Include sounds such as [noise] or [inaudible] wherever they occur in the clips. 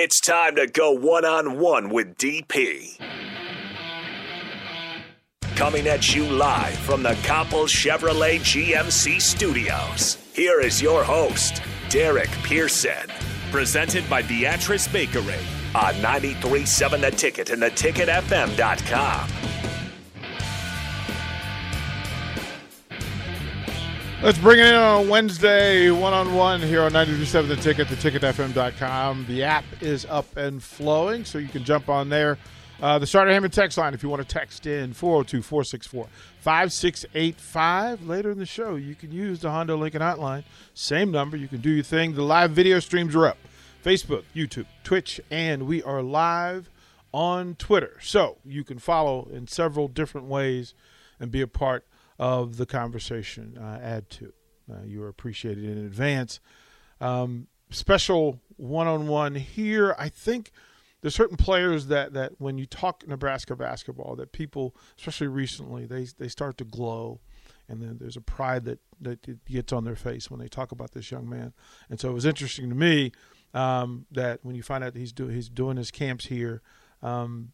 It's time to go one on one with DP. Coming at you live from the Copple Chevrolet GMC studios. Here is your host, Derek Pearson. Presented by Beatrice Bakery. On 93.7 The Ticket and theticketfm.com. Let's bring it in on Wednesday, one on one here on 937 The Ticket, theticketfm.com. The app is up and flowing, so you can jump on there. Uh, the Sartor Hamann text line, if you want to text in 402 464 5685. Later in the show, you can use the Honda Lincoln Hotline. Same number, you can do your thing. The live video streams are up Facebook, YouTube, Twitch, and we are live on Twitter. So you can follow in several different ways and be a part of the conversation. Uh, add to. Uh, you are appreciated in advance. Um, special one-on-one here. I think there's certain players that that when you talk Nebraska basketball, that people, especially recently, they they start to glow, and then there's a pride that that gets on their face when they talk about this young man. And so it was interesting to me um, that when you find out he's doing he's doing his camps here. Um,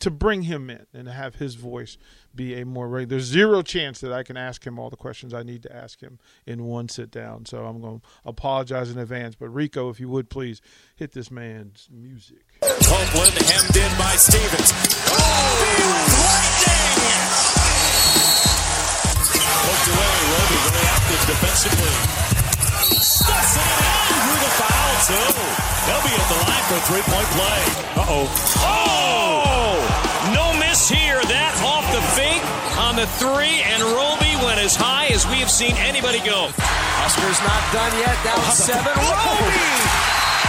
to bring him in and to have his voice be a more regular. There's zero chance that I can ask him all the questions I need to ask him in one sit down. So I'm going to apologize in advance. But Rico, if you would please hit this man's music. Copeland hemmed in by Stevens. Oh, lightning! Poked away. Roby very active defensively. Stuffs it in through the foul, too. They'll be at the line for a three-point play. Uh-oh. Oh! Fake on the three, and Roby went as high as we have seen anybody go. Oscar's not done yet. Down [laughs] seven. Roby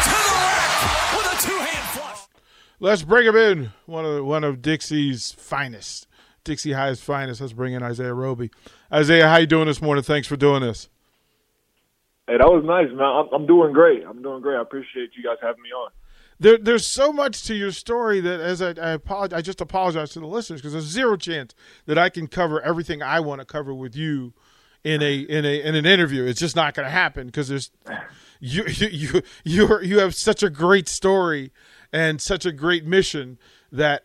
to the rack with a two-hand flush. Let's bring him in. One of one of Dixon's finest, Dixon High's finest. Let's bring in Isaiah Roby. Isaiah, how you doing this morning? Thanks for doing this. Hey, that was nice, man. I'm, I'm doing great. I'm doing great. I appreciate you guys having me on. There, there's so much to your story that as I, I apologize, I just apologize to the listeners because there's zero chance that I can cover everything I want to cover with you in a in a in an interview. It's just not going to happen because there's you you you you have such a great story and such a great mission that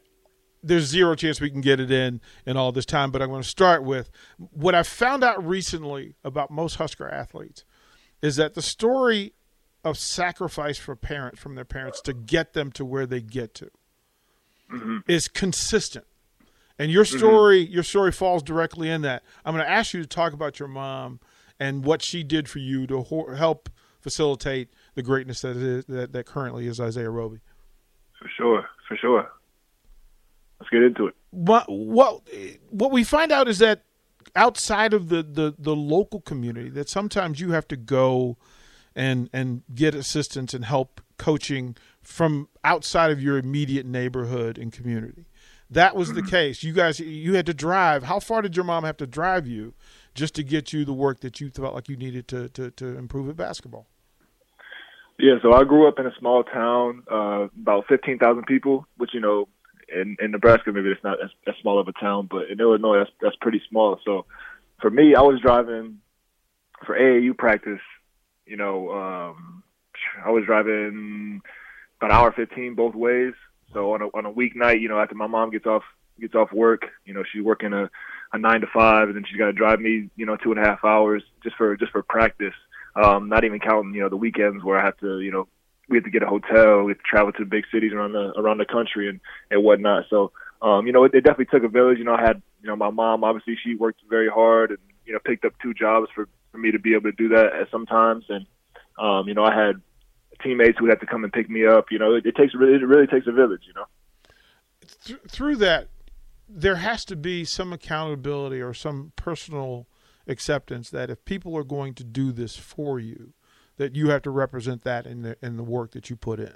there's zero chance we can get it in in all this time. But I'm going to start with what I found out recently about most Husker athletes is that the story of sacrifice for parents from their parents to get them to where they get to Mm-hmm. is consistent. And your story, your story falls directly in that. I'm going to ask you to talk about your mom and what she did for you to ho- help facilitate the greatness that is that, that currently is Isaiah Roby. For sure, for sure. Let's get into it. What what what we find out is that outside of the, the, the local community, that sometimes you have to go and and get assistance and help coaching from outside of your immediate neighborhood and community. That was the case. You guys, you had to drive. How far did your mom have to drive you just to get you the work that you felt like you needed to to, to improve at basketball? Yeah, so I grew up in a small town, uh, about 15,000 people, which, you know, in, in Nebraska, maybe it's not as, as small of a town, but in Illinois, that's, that's pretty small. So for me, I was driving for AAU practice, you know, um, I was driving about an hour 15 both ways. So on a, on a weeknight, you know, after my mom gets off, gets off work, you know, she's working a, a nine to five and then she's got to drive me, you know, two and a half hours just for, just for practice. Um, not even counting, you know, the weekends where I have to, you know, we have to get a hotel, we have to travel to big cities around the around the country and and whatnot. So, um, you know, it, it definitely took a village. You know, I had, you know, my mom obviously she worked very hard and you know picked up two jobs for for me to be able to do that at sometimes. And um, you know, I had teammates who had to come and pick me up. You know, it, it takes really it really takes a village. You know. Th- through that, there has to be some accountability or some personal acceptance that if people are going to do this for you, that you have to represent that in the in the work that you put in.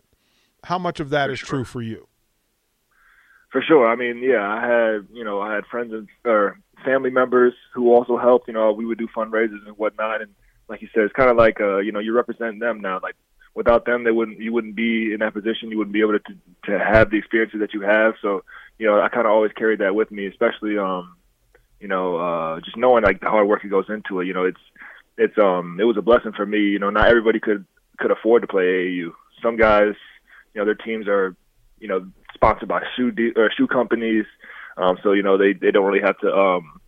How much of that is true for you? For sure. I mean, yeah, I had you know I had friends and or family members who also helped. You know, we would do fundraisers and whatnot, and like you said, it's kind of like uh, you know you represent them now. Like without them, they wouldn't you wouldn't be in that position. You wouldn't be able to to have the experiences that you have. So you know, I kind of always carried that with me, especially um, you know, uh, just knowing like the hard work that goes into it. You know, it's it's um it was a blessing for me. You know, not everybody could could afford to play AAU. Some guys, you know, their teams are you know sponsored by shoe de- or shoe companies, um, so you know they they don't really have to um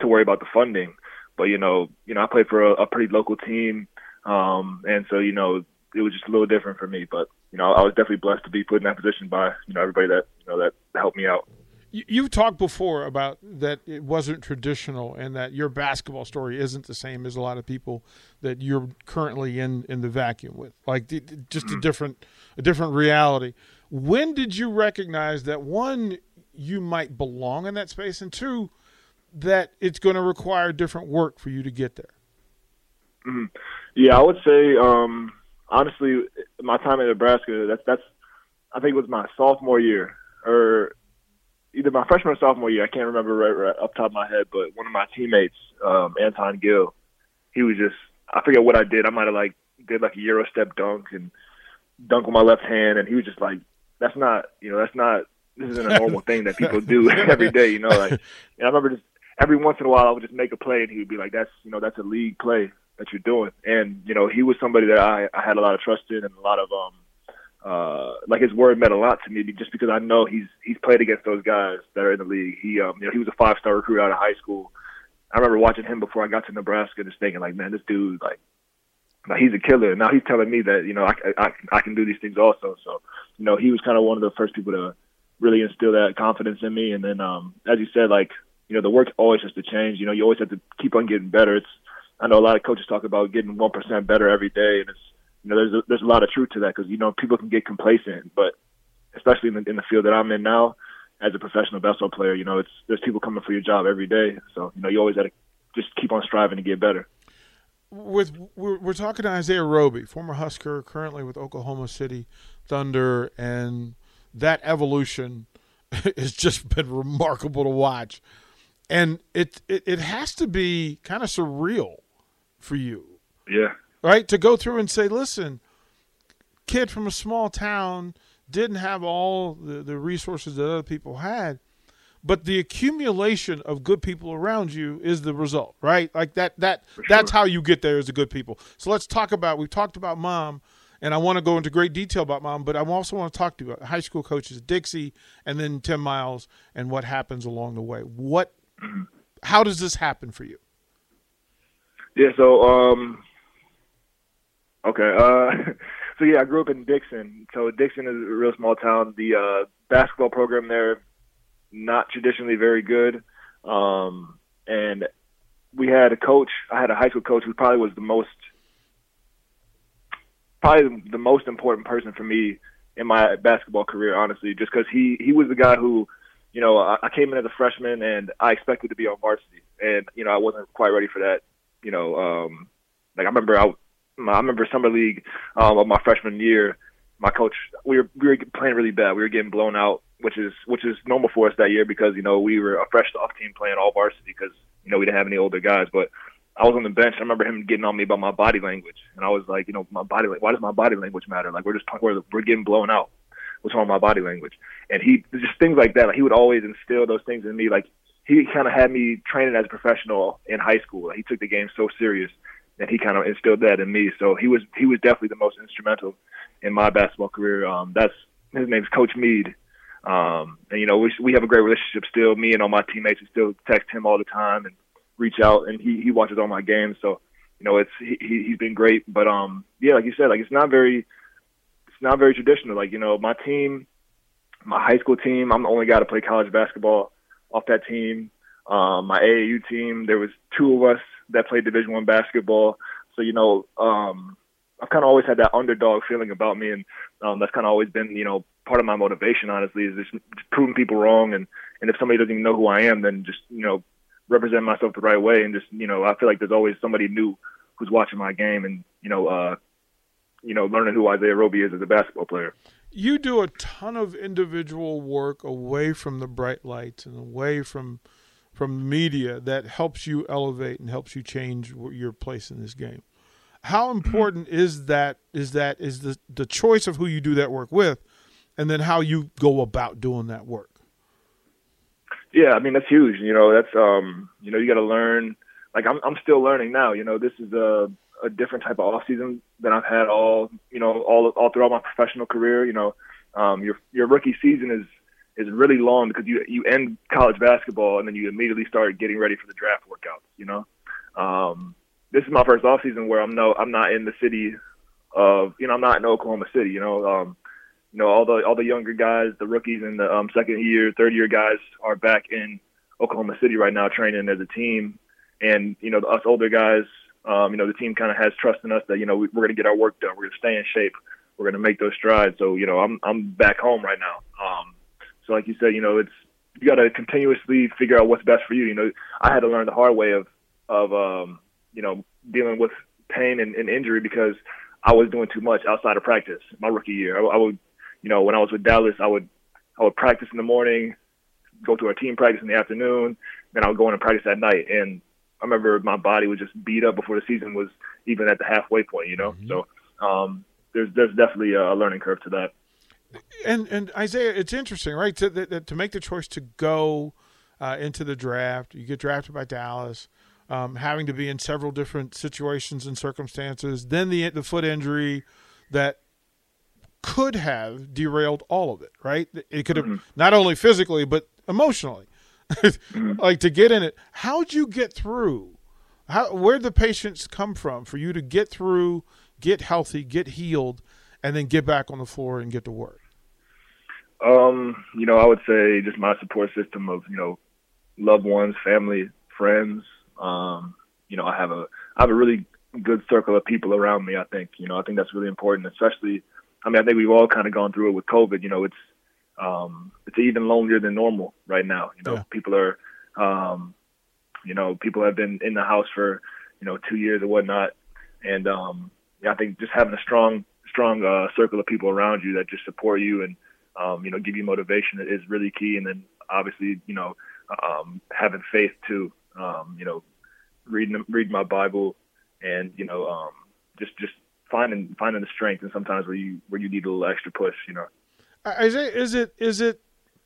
to worry about the funding. But you know, you know, I played for a, a pretty local team, um, and so you know it was just a little different for me. But you know, I was definitely blessed to be put in that position by you know everybody that you know that helped me out. You've talked before about that it wasn't traditional and that your basketball story isn't the same as a lot of people that you're currently in in the vacuum with. Like just a mm-hmm. different a different reality. When did you recognize that one you might belong in that space and two that it's going to require different work for you to get there? Mm-hmm. Yeah, I would say um, honestly, my time in Nebraska. That's that's I think it was my sophomore year or either my freshman or sophomore year. I can't remember right, right up top of my head, but one of my teammates, um, Anton Gill, he was just I forget what I did. I might have like did like a euro step dunk and dunk with my left hand, and he was just like, "That's not you know that's not this isn't a [laughs] normal thing that people do [laughs] every day." You know, like and I remember just every once in a while I would just make a play, and he would be like, "That's you know that's a league play that you're doing," and you know he was somebody that I I had a lot of trust in and a lot of um uh, like his word meant a lot to me just because I know he's he's played against those guys that are in the league. He um, you know he was a five star recruit out of high school. I remember watching him before I got to Nebraska, just thinking like, man, this dude like, like he's a killer. Now he's telling me that you know I, I I can do these things also. So you know he was kind of one of the first people to really instill that confidence in me. And then um, as you said, like you know the work always has to change. You know you always have to keep on getting better. It's I know a lot of coaches talk about getting one percent better every day, and it's you know, there's a, there's a lot of truth to that because you know people can get complacent, but especially in the, in the field that I'm in now, as a professional basketball player, you know, it's there's people coming for your job every day, so you know you always got to just keep on striving to get better. With we're, we're talking to Isaiah Roby, former Husker, currently with Oklahoma City Thunder, and that evolution [laughs] has just been remarkable to watch, and it it, it has to be kind of surreal for you. Yeah, right? To go through and say, listen, kid from a small town didn't have all the, the resources that other people had, but the accumulation of good people around you is the result, right? Like that that sure. that's how you get there as a good people. So let's talk about we've talked about mom and I want to go into great detail about mom, but I also want to talk to you about high school coaches Dixon and then Tim Miles and what happens along the way. What how does this happen for you? Yeah, so um Okay. Uh, [laughs] so yeah, I grew up in Dixon. So Dixon is a real small town. The uh, basketball program there, not traditionally very good. Um, and we had a coach. I had a high school coach who probably was the most, probably the most important person for me in my basketball career. Honestly, just because he he was the guy who, you know, I, I came in as a freshman and I expected to be on varsity, and you know I wasn't quite ready for that. You know, um, like I remember I I remember summer league um, of my freshman year. My coach, we were we were playing really bad. We were getting blown out, which is which is normal for us that year because you know we were a fresh off team playing all varsity because you know we didn't have any older guys. But I was on the bench. I remember him getting on me about my body language, and I was like, you know, my body. Why does my body language matter? Like we're just we're we're getting blown out. What's wrong with my body language? And he just things like that. Like he would always instill those things in me. Like he kind of had me training as a professional in high school. He took the game so serious and he kind of instilled that in me. So he was he was definitely the most instrumental in my basketball career. Um, that's his name's Coach Mead. Um, and you know we we have a great relationship still. Me and all my teammates still text him all the time and reach out, and he he watches all my games. So you know it's he he's been great. But um yeah, like you said, like it's not very it's not very traditional. Like you know my team, my high school team, I'm the only guy to play college basketball off that team. Um, my AAU team, there was two of us that played Division One basketball. So you know, um, I've kind of always had that underdog feeling about me, and um, that's kind of always been you know part of my motivation. Honestly, is just, proving people wrong, and and if somebody doesn't even know who I am, then just you know represent myself the right way, and just you know I feel like there's always somebody new who's watching my game, and you know uh, you know learning who Isaiah Roby is as a basketball player you do a ton of individual work away from the bright lights and away from from media that helps you elevate and helps you change your place in this game. How important is that? Is that is the the choice of who you do that work with, and then how you go about doing that work? Yeah, I mean that's huge. You know, that's um, you know, you got to learn. Like I'm, I'm still learning now. You know, this is a a different type of off season than I've had all, you know, all all throughout my professional career. You know, um, your your rookie season is is really long because you you end college basketball and then you immediately start getting ready for the draft workouts. You know, um, this is my first off season where I'm no I'm not in the city of you know I'm not in Oklahoma City. You know, um, you know all the all the younger guys, the rookies and the um, second year, third year guys are back in Oklahoma City right now training as a team, and you know us older guys, um, you know the team kind of has trust in us that you know we, we're going to get our work done, we're going to stay in shape, we're going to make those strides. So you know I'm I'm back home right now. Um, so like you said, you know it's you got to continuously figure out what's best for you. You know I had to learn the hard way of of um, you know dealing with pain and, and injury because I was doing too much outside of practice my rookie year. I, I would you know, when I was with Dallas, I would I would practice in the morning, go to our team practice in the afternoon, then I would go in and practice at night. And I remember my body was just beat up before the season was even at the halfway point. You know, mm-hmm. so um, there's there's definitely a learning curve to that. And and Isaiah, it's interesting, right? To to make the choice to go uh, into the draft, you get drafted by Dallas. Um, having to be in several different situations and circumstances, then the the foot injury that could have derailed all of it, right? It could have mm-hmm. not only physically but emotionally. mm-hmm. [laughs] Like to get in it. How'd you get through? How where'd the patience come from for you to get through, get healthy, get healed, and then get back on the floor and get to work? Um, you know, I would say just my support system of, you know, loved ones, family, friends. Um, you know, I have a I have a really good circle of people around me, I think. You know, I think that's really important, especially I mean, I think we've all kind of gone through it with COVID. You know, it's um, it's even lonelier than normal right now. You know, yeah. people are, um, you know, people have been in the house for you know two years or whatnot, and um, yeah, I think just having a strong strong uh, circle of people around you that just support you and um, you know give you motivation is really key. And then obviously, you know, um, having faith too. Um, you know, reading reading my Bible and you know um, just just finding finding the strength and sometimes where you where you need a little extra push, you know. Is it is it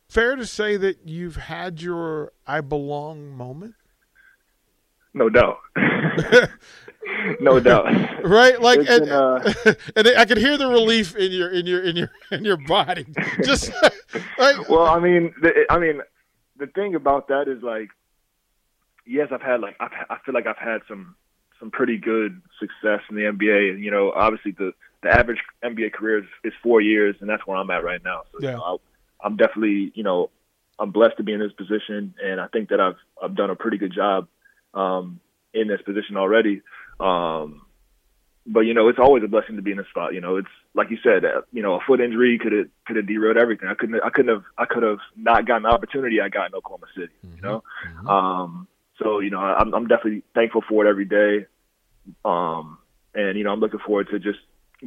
fair to say that you've had your I belong moment? No doubt. [laughs] no doubt. Right, like and, been, uh... [laughs] and, I could hear the relief in your in your in your in your body. Just [laughs] like Well, I mean, the, I mean, the thing about that is like, yes, I've had like I've, I feel like I've had some some pretty good success in the NBA. And you know, obviously the the average NBA career is, is four years, and that's where I'm at right now. So yeah. you know, I, I'm definitely you know I'm blessed to be in this position, and I think that I've I've done a pretty good job um, in this position already. Um, but you know, it's always a blessing to be in a spot. You know, it's like you said, uh, you know, a foot injury could have could have derailed everything. I couldn't I couldn't have I could have not gotten the opportunity I got in Oklahoma City. Mm-hmm. You know, mm-hmm. um, so you know, I'm, I'm definitely thankful for it every day. Um, and you know, I'm looking forward to just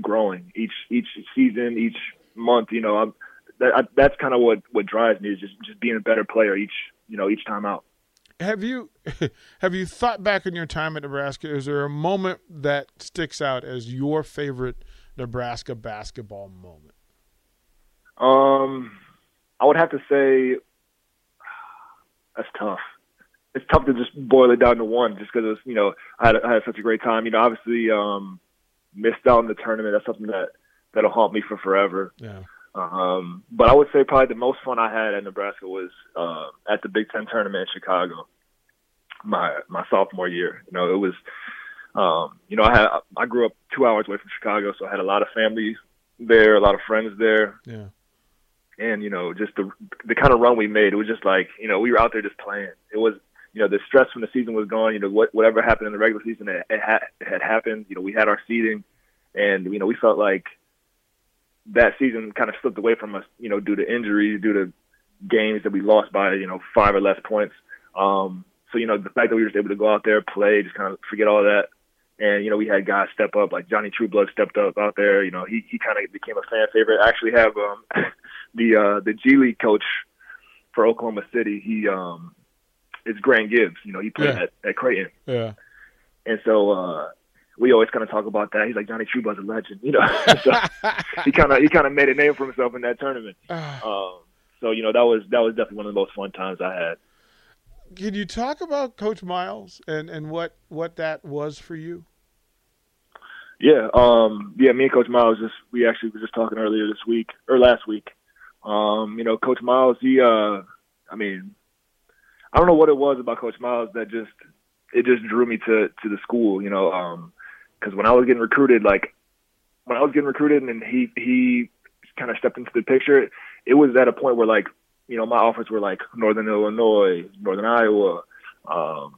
growing each each season, each month. You know, I'm, that, I, that's kind of what what drives me is just just being a better player each you know each time out. Have you [laughs] have you thought back on your time at Nebraska? Is there a moment that sticks out as your favorite Nebraska basketball moment? Um, I would have to say [sighs] that's tough it's tough to just boil it down to one, just because you know I had, I had such a great time. You know, obviously um, missed out on the tournament. That's something that that'll haunt me for forever. Yeah. Um, but I would say probably the most fun I had at Nebraska was uh, at the Big Ten tournament in Chicago, my my sophomore year. You know, it was, um, you know, I had I grew up two hours away from Chicago, so I had a lot of family there, a lot of friends there. Yeah. And you know, just the the kind of run we made, it was just like you know we were out there just playing. It was you know, the stress from the season was gone. You know, what, whatever happened in the regular season, it, it, had, it had happened. You know, we had our seeding, and you know, we felt like that season kind of slipped away from us. You know, due to injuries, due to games that we lost by you know five or less points. Um, so you know, the fact that we were just able to go out there, play, just kind of forget all that, and you know we had guys step up like Johnny Trueblood stepped up out there. You know he he kind of became a fan favorite. I actually have um, [laughs] the uh, the G League coach for Oklahoma City. He um, it's Grant Gibbs. You know he played Yeah. at, at Creighton, Yeah. and so uh, we always kind of talk about that. He's like Johnny Trueblood's a legend. You know [laughs] so he kind of he kind of made a name for himself in that tournament. [sighs] Um, so you know that was that was definitely one of the most fun times I had. Can you talk about Coach Miles and, and what, what that was for you? Yeah, um, yeah. Me and Coach Miles just we actually were just talking earlier this week or last week. Um, you know, Coach Miles, he, uh, I mean, I don't know what it was about Coach Miles that just it just drew me to to the school. You know, because when I was getting recruited, like when I was getting recruited, and he he kind of stepped into the picture, it was at a point where like you know my offers were like Northern Illinois, Northern Iowa, um,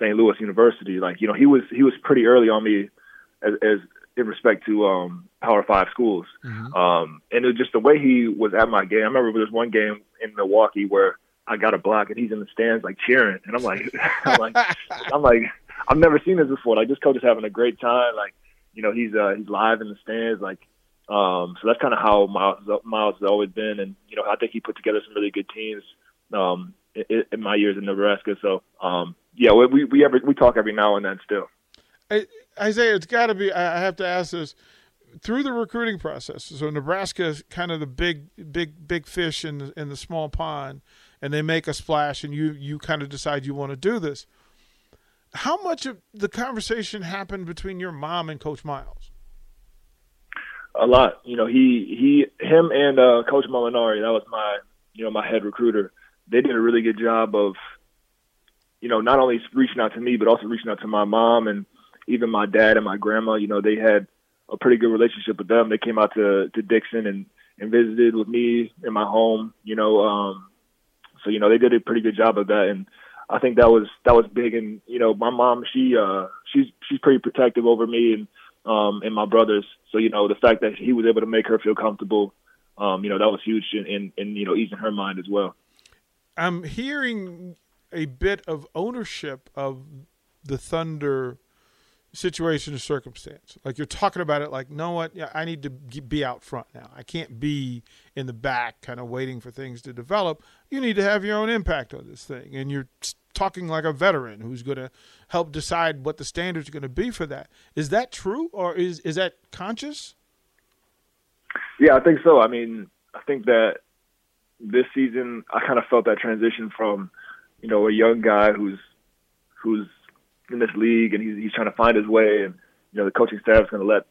St. Louis University. Like you know he was he was pretty early on me as, as in respect to um, Power Five schools. Um, and it was just the way he was at my game. I remember there was one game in Milwaukee where I got a block and he's in the stands like cheering, and I'm like, [laughs] I'm like, I'm like, I've never seen this before. Like this coach is having a great time. Like you know he's uh, he's live in the stands. Like um, so that's kind of how Miles Miles has always been, and you know I think he put together some really good teams um, in, in my years in Nebraska. So um, yeah, we we every, we talk every now and then still. I- Isaiah, it's got to be. I I have to ask this through the recruiting process. So Nebraska is kind of the big, big, big fish in the, in the small pond, and they make a splash, and you you kind of decide you want to do this. How much of the conversation happened between your mom and Coach Miles? a lot. You know, he he him and uh, Coach Molinari, that was my you know my head recruiter. They did a really good job of, you know, not only reaching out to me but also reaching out to my mom and even my dad and my grandma. You know, they had a pretty good relationship with them. They came out to to Dixon and and visited with me in my home. You know, um, so you know they did a pretty good job of that and. I think that was that was big, and you know, my mom, she uh, she's she's pretty protective over me and um, and my brothers. So you know, the fact that he was able to make her feel comfortable, um, you know, that was huge in, in, in you know easing her mind as well. I'm hearing a bit of ownership of the Thunder situation or circumstance. Like you're talking about it like, know what? Yeah, I need to be out front now. I can't be in the back kind of waiting for things to develop. You need to have your own impact on this thing. And you're talking like a veteran who's going to help decide what the standards are going to be for that. Is that true or is is that conscious? Yeah, I think so. I mean, I think that this season I kind of felt that transition from, you know, a young guy who's who's in this league and he's he's trying to find his way and you know the coaching staff is going to let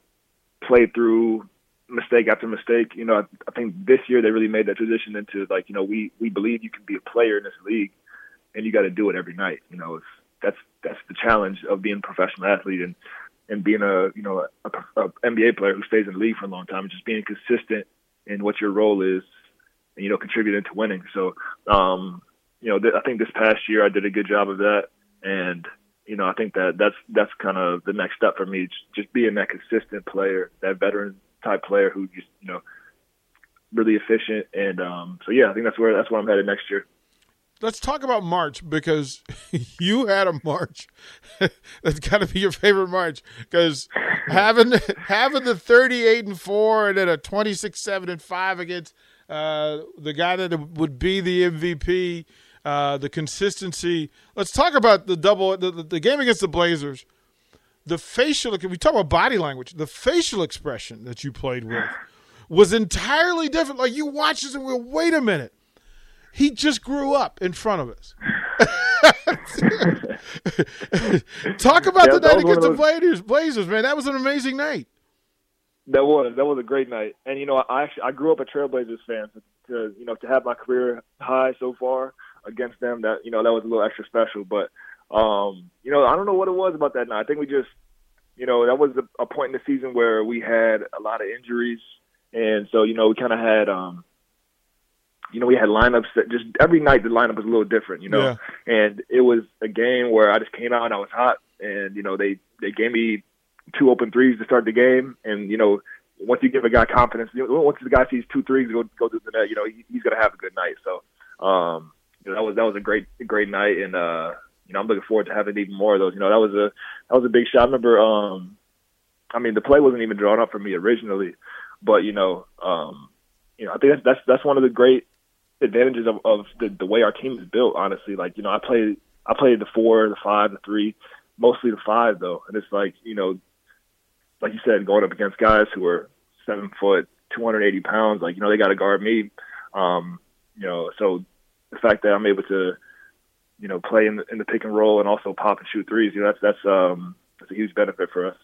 play through mistake after mistake. You know, I, I think this year they really made that transition into like, you know, we we believe you can be a player in this league and you got to do it every night. You know, it's that's that's the challenge of being a professional athlete and and being a you know a, a, NBA player who stays in the league for a long time and just being consistent in what your role is and you know contributing to winning. So um, you know th- I think this past year I did a good job of that and you know I think that that's that's kind of the next step for me just, being that consistent player, that veteran type player who just you know really efficient and um, so yeah I think that's where that's where I'm headed next year. let's talk about March because [laughs] you had a March. [laughs] That's got to be your favorite March because having [laughs] having the thirty eight and four and then a twenty six seven and five against uh, the guy that would be the MVP. Uh, the consistency. Let's talk about the double the, the, game against the Blazers. The facial. We talk about body language. The facial expression that you played with was entirely different. Like you watch this and we wait a minute he just grew up in front of us. [laughs] Talk about Yeah, the night against the Blazers. Blazers, man, that was an amazing night. That was that was a great night, and you know I actually I grew up a Trailblazers fan. To, to you know to have my career high so far against them, that you know that was a little extra special. But um, you know I don't know what it was about that night. I think we just you know that was a, a point in the season where we had a lot of injuries, and so you know we kind of had um, you know we had lineups that just every night the lineup was a little different. You know, and it was a game where I just came out and I was hot, and you know they they gave me two open threes to start the game, and you know once you give a guy confidence, once the guy sees two threes go go to the net, you know he, he's gonna have a good night. So um, know that was that was a great great night, and uh, you know, I'm looking forward to having even more of those. You know, that was a that was a big shot. I remember, um, I mean, the play wasn't even drawn up for me originally, but you know, um, you know, I think that's that's that's one of the great advantages of, of the, the way our team is built. Honestly, like you know, I played I played the four, the five, the three, mostly the five though, and it's like you know, like you said, going up against guys who are seven foot, 280 pounds, like you know, they got to guard me. Um, you know, so the fact that I'm able to, you know, play in the, in the pick and roll and also pop and shoot threes, you know, that's that's um that's a huge benefit for us.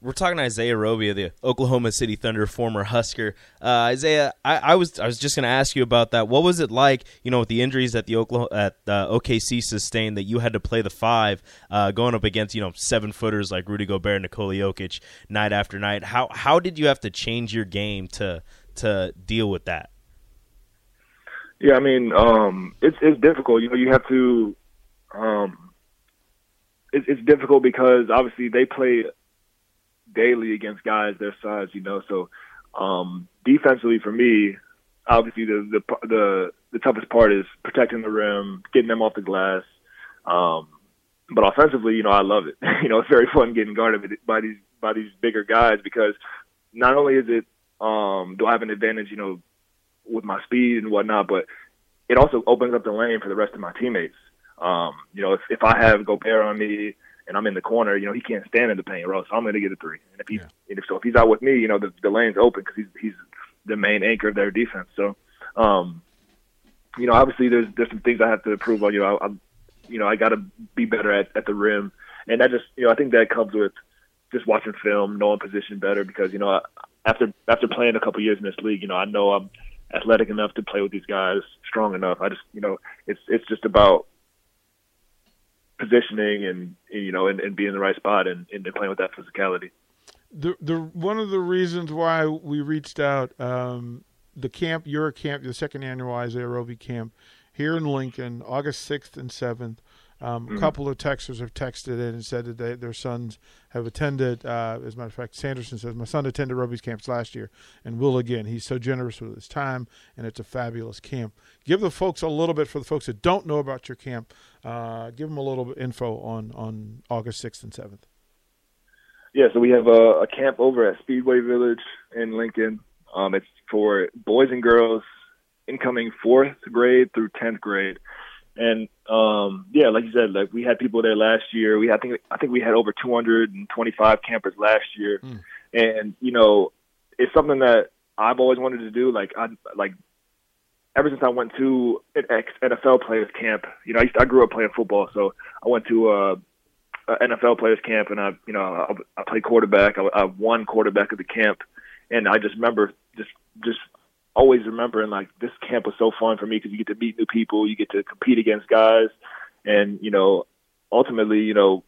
We're talking to Isaiah Roby, the Oklahoma City Thunder former Husker. Uh, Isaiah, I, I, was I was just going to ask you about that. What was it like, you know, with the injuries that the Oklahoma at uh, OKC sustained that you had to play the five, uh, going up against you know seven footers like Rudy Gobert, and Nikola Jokic, night after night. How how did you have to change your game to to deal with that? Yeah, I mean, um, it's it's difficult. You know, you have to. Um, it's, it's difficult because obviously they play daily against guys their size. You know, so um, defensively for me, obviously the the the the toughest part is protecting the rim, getting them off the glass. Um, but offensively, you know, I love it. [laughs] you know, it's very fun getting guarded by these by these bigger guys because not only is it um, do I have an advantage, you know, with my speed and whatnot, but it also opens up the lane for the rest of my teammates. Um, you know, if, if I have Gobert on me and I'm in the corner, you know, he can't stand in the paint, or else I'm going to get a three. And if he's, yeah. and if so, if he's out with me, you know, the, the lane's open because he's he's the main anchor of their defense. So, um, you know, obviously there's there's some things I have to improve on. You know, I, I'm, you know, I got to be better at at the rim, and that just, you know, I think that comes with just watching film, knowing position better because you know, after after playing a couple years in this league, you know, I know I'm athletic enough to play with these guys, strong enough. I just, you know, it's it's just about positioning and you know and, and being in the right spot and, and playing with that physicality. The the one of the reasons why we reached out, um, the camp, your camp, the second annual Isaiah Roby camp here in Lincoln, August sixth and seventh. Um, mm-hmm. A couple of texters have texted in and said that they, their sons have attended. Uh, as a matter of fact, Sanderson says, My son attended Roby's camps last year and will again. He's so generous with his time, and it's a fabulous camp. Give the folks a little bit, for the folks that don't know about your camp, uh, give them a little bit info on, on August 6th and 7th. Yeah, so we have a, a camp over at Speedway Village in Lincoln. Um, it's for boys and girls incoming fourth grade through 10th grade. And um, yeah, like you said, like we had people there last year. We I think I think we had over 225 campers last year, mm. and you know, it's something that I've always wanted to do. Like I like ever since I went to an ex NFL players camp. You know, I, used to, I grew up playing football, so I went to a, a NFL players camp, and I you know I, I played quarterback. I, I won quarterback of the camp, and I just remember just just always remembering like this camp was so fun for me because you get to meet new people, you get to compete against guys, and you know, ultimately, you know,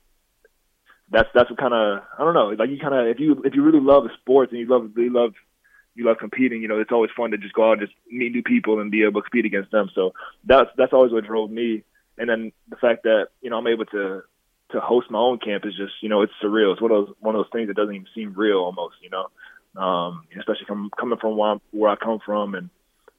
that's that's what kind of I don't know, like you kind of if you if you really love sports and you love you love you love competing, you know, it's always fun to just go out and just meet new people and be able to compete against them. So that's that's always what drove me. And then the fact that you know I'm able to to host my own camp is just you know it's surreal. It's one of those one of those things that doesn't even seem real almost. You know, um, especially from coming from where, I come from, and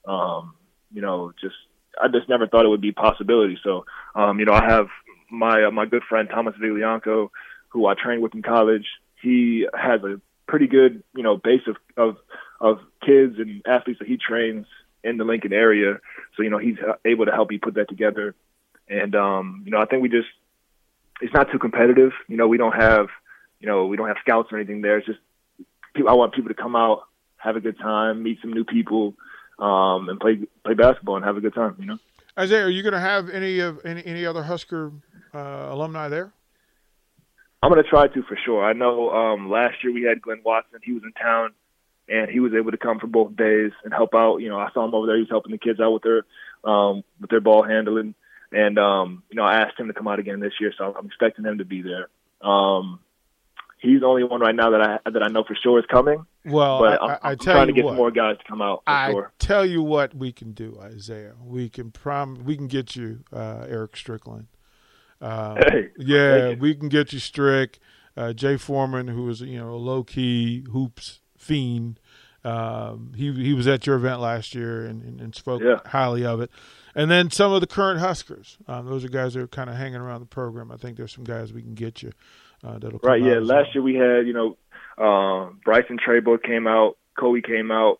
um, you know, just I just never thought it would be a possibility. So, um, you know, I have my uh, my good friend Thomas Viglianco, who I trained with in college. He has a pretty good, you know, base of of of kids and athletes that he trains in the Lincoln area. So, you know, he's able to help me put that together. And um, you know, I think we just it's not too competitive. You know, we don't have you know we don't have scouts or anything there. It's just I want people to come out, have a good time, meet some new people, um, and play play basketball and have a good time. You know. Isaiah, are you going to have any of any any other Husker uh, alumni there? I'm going to try to for sure. I know um, last year we had Glynn Watson. He was in town, and he was able to come for both days and help out. You know, I saw him over there. He was helping the kids out with their um, with their ball handling, and um, you know, I asked him to come out again this year, so I'm expecting him to be there. Um, he's the only one right now that I that I know for sure is coming. Well, but I, I'm, I, I'm tell trying you to get what, more guys to come out. I sure. tell you what we can do, Isaiah. We can prom we can get you uh, Eric Strickland. Uh, hey, yeah, we can get you Strick. Uh, Jay Foreman, who is you know a low key hoops fiend. Um, he he was at your event last year and, and, and spoke Yeah. highly of it. And then some of the current Huskers. Um, those are guys that are kind of hanging around the program. I think there's some guys we can get you uh, that'll Right, yeah. Last well. year we had, you know, um, Bryson Treybo came out, Kobe came out.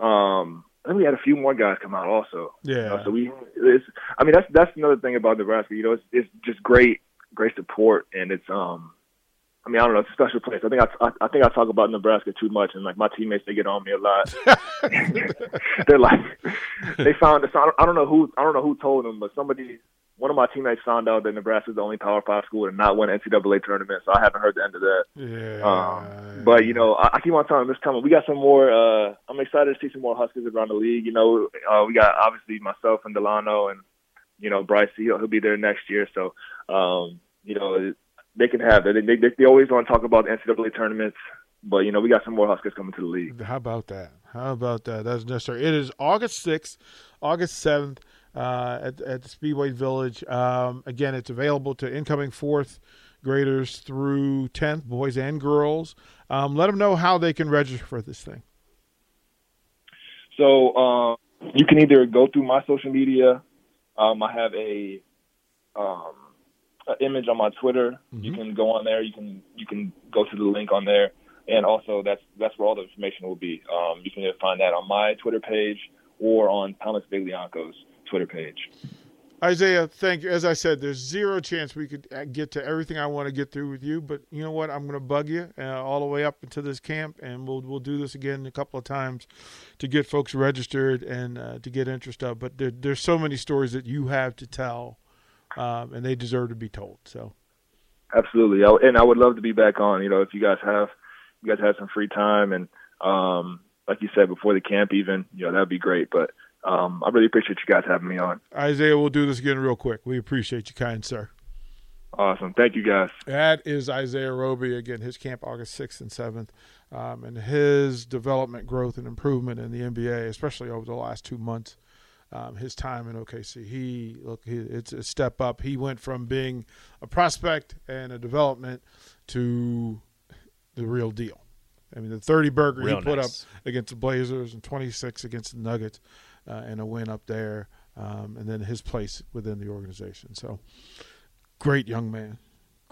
Um, I think we had a few more guys come out also. You know, Yeah. so we, it's, I mean, that's that's another thing about Nebraska. You know, it's it's just great, great support, and it's um, I mean, I don't know, it's a special place. I think I, I, I think I talk about Nebraska too much, and like my teammates, they get on me a lot. [laughs] [laughs] They're like, they found. So I don't, I don't know who I don't know who told them, but somebody, one of my teammates found out that Nebraska is the only Power Five school to not win NCAA tournament. So I haven't heard the end of that. Yeah. Um, but you know, I, I keep on telling this coming. We got some more. Uh, I'm excited to see some more Huskers around the league. You know, uh, we got obviously myself and Dalano, and you know Bryce. He'll, he'll be there next year. So um, you know, they can have it. They, they, they always want to talk about the NCAA tournaments, but you know, we got some more Huskers coming to the league. How about that? How about that? That's necessary. It is August 6th, August 7th uh, at, at the Speedway Village. Um, again, it's available to incoming fourth graders through 10th, boys and girls. Um, let them know how they can register for this thing. So um, you can either go through my social media. Um, I have a um, an image on my Twitter. You can go on there. You can you can go to the link on there, and also that's that's where all the information will be. Um, you can either find that on my Twitter page or on Thomas Viglianco's Twitter page. Isaiah, thank you. As I said, there's zero chance we could get to everything I want to get through with you, but you know what? I'm going to bug you uh, all the way up into this camp, and we'll we'll do this again a couple of times to get folks registered and uh, to get interest up. But there, there's so many stories that you have to tell, um, and they deserve to be told. So Absolutely, I, and I would love to be back on. You know, if you guys have you guys have some free time, and um, like you said before the camp, even you know that'd be great. But um, I really appreciate you guys having me on. Isaiah, we'll do this again real quick. We appreciate you, kind sir. Awesome, thank you guys. That is Isaiah Roby again. His camp August sixth and seventh, um, and his development, growth, and improvement in the NBA, especially over the last two months. Um, his time in OKC, he look, he, it's a step up. He went from being a prospect and a development to the real deal. I mean, the thirty burger Real he put nice. up against the Blazers and twenty six against the Nuggets, uh, and a win up there, um, and then his place within the organization. So, great young man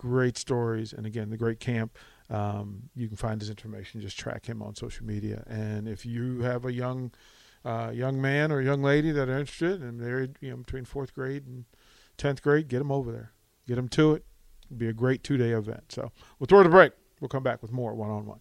great stories and again the great camp. Um, you can find his information just track him on social media. And if you have a young uh, young man or young lady that are interested and they're you know between fourth grade and 10th grade get them over there. Get them to it. It'll be a great two-day event. So we'll throw a break. We'll come back with more one-on-one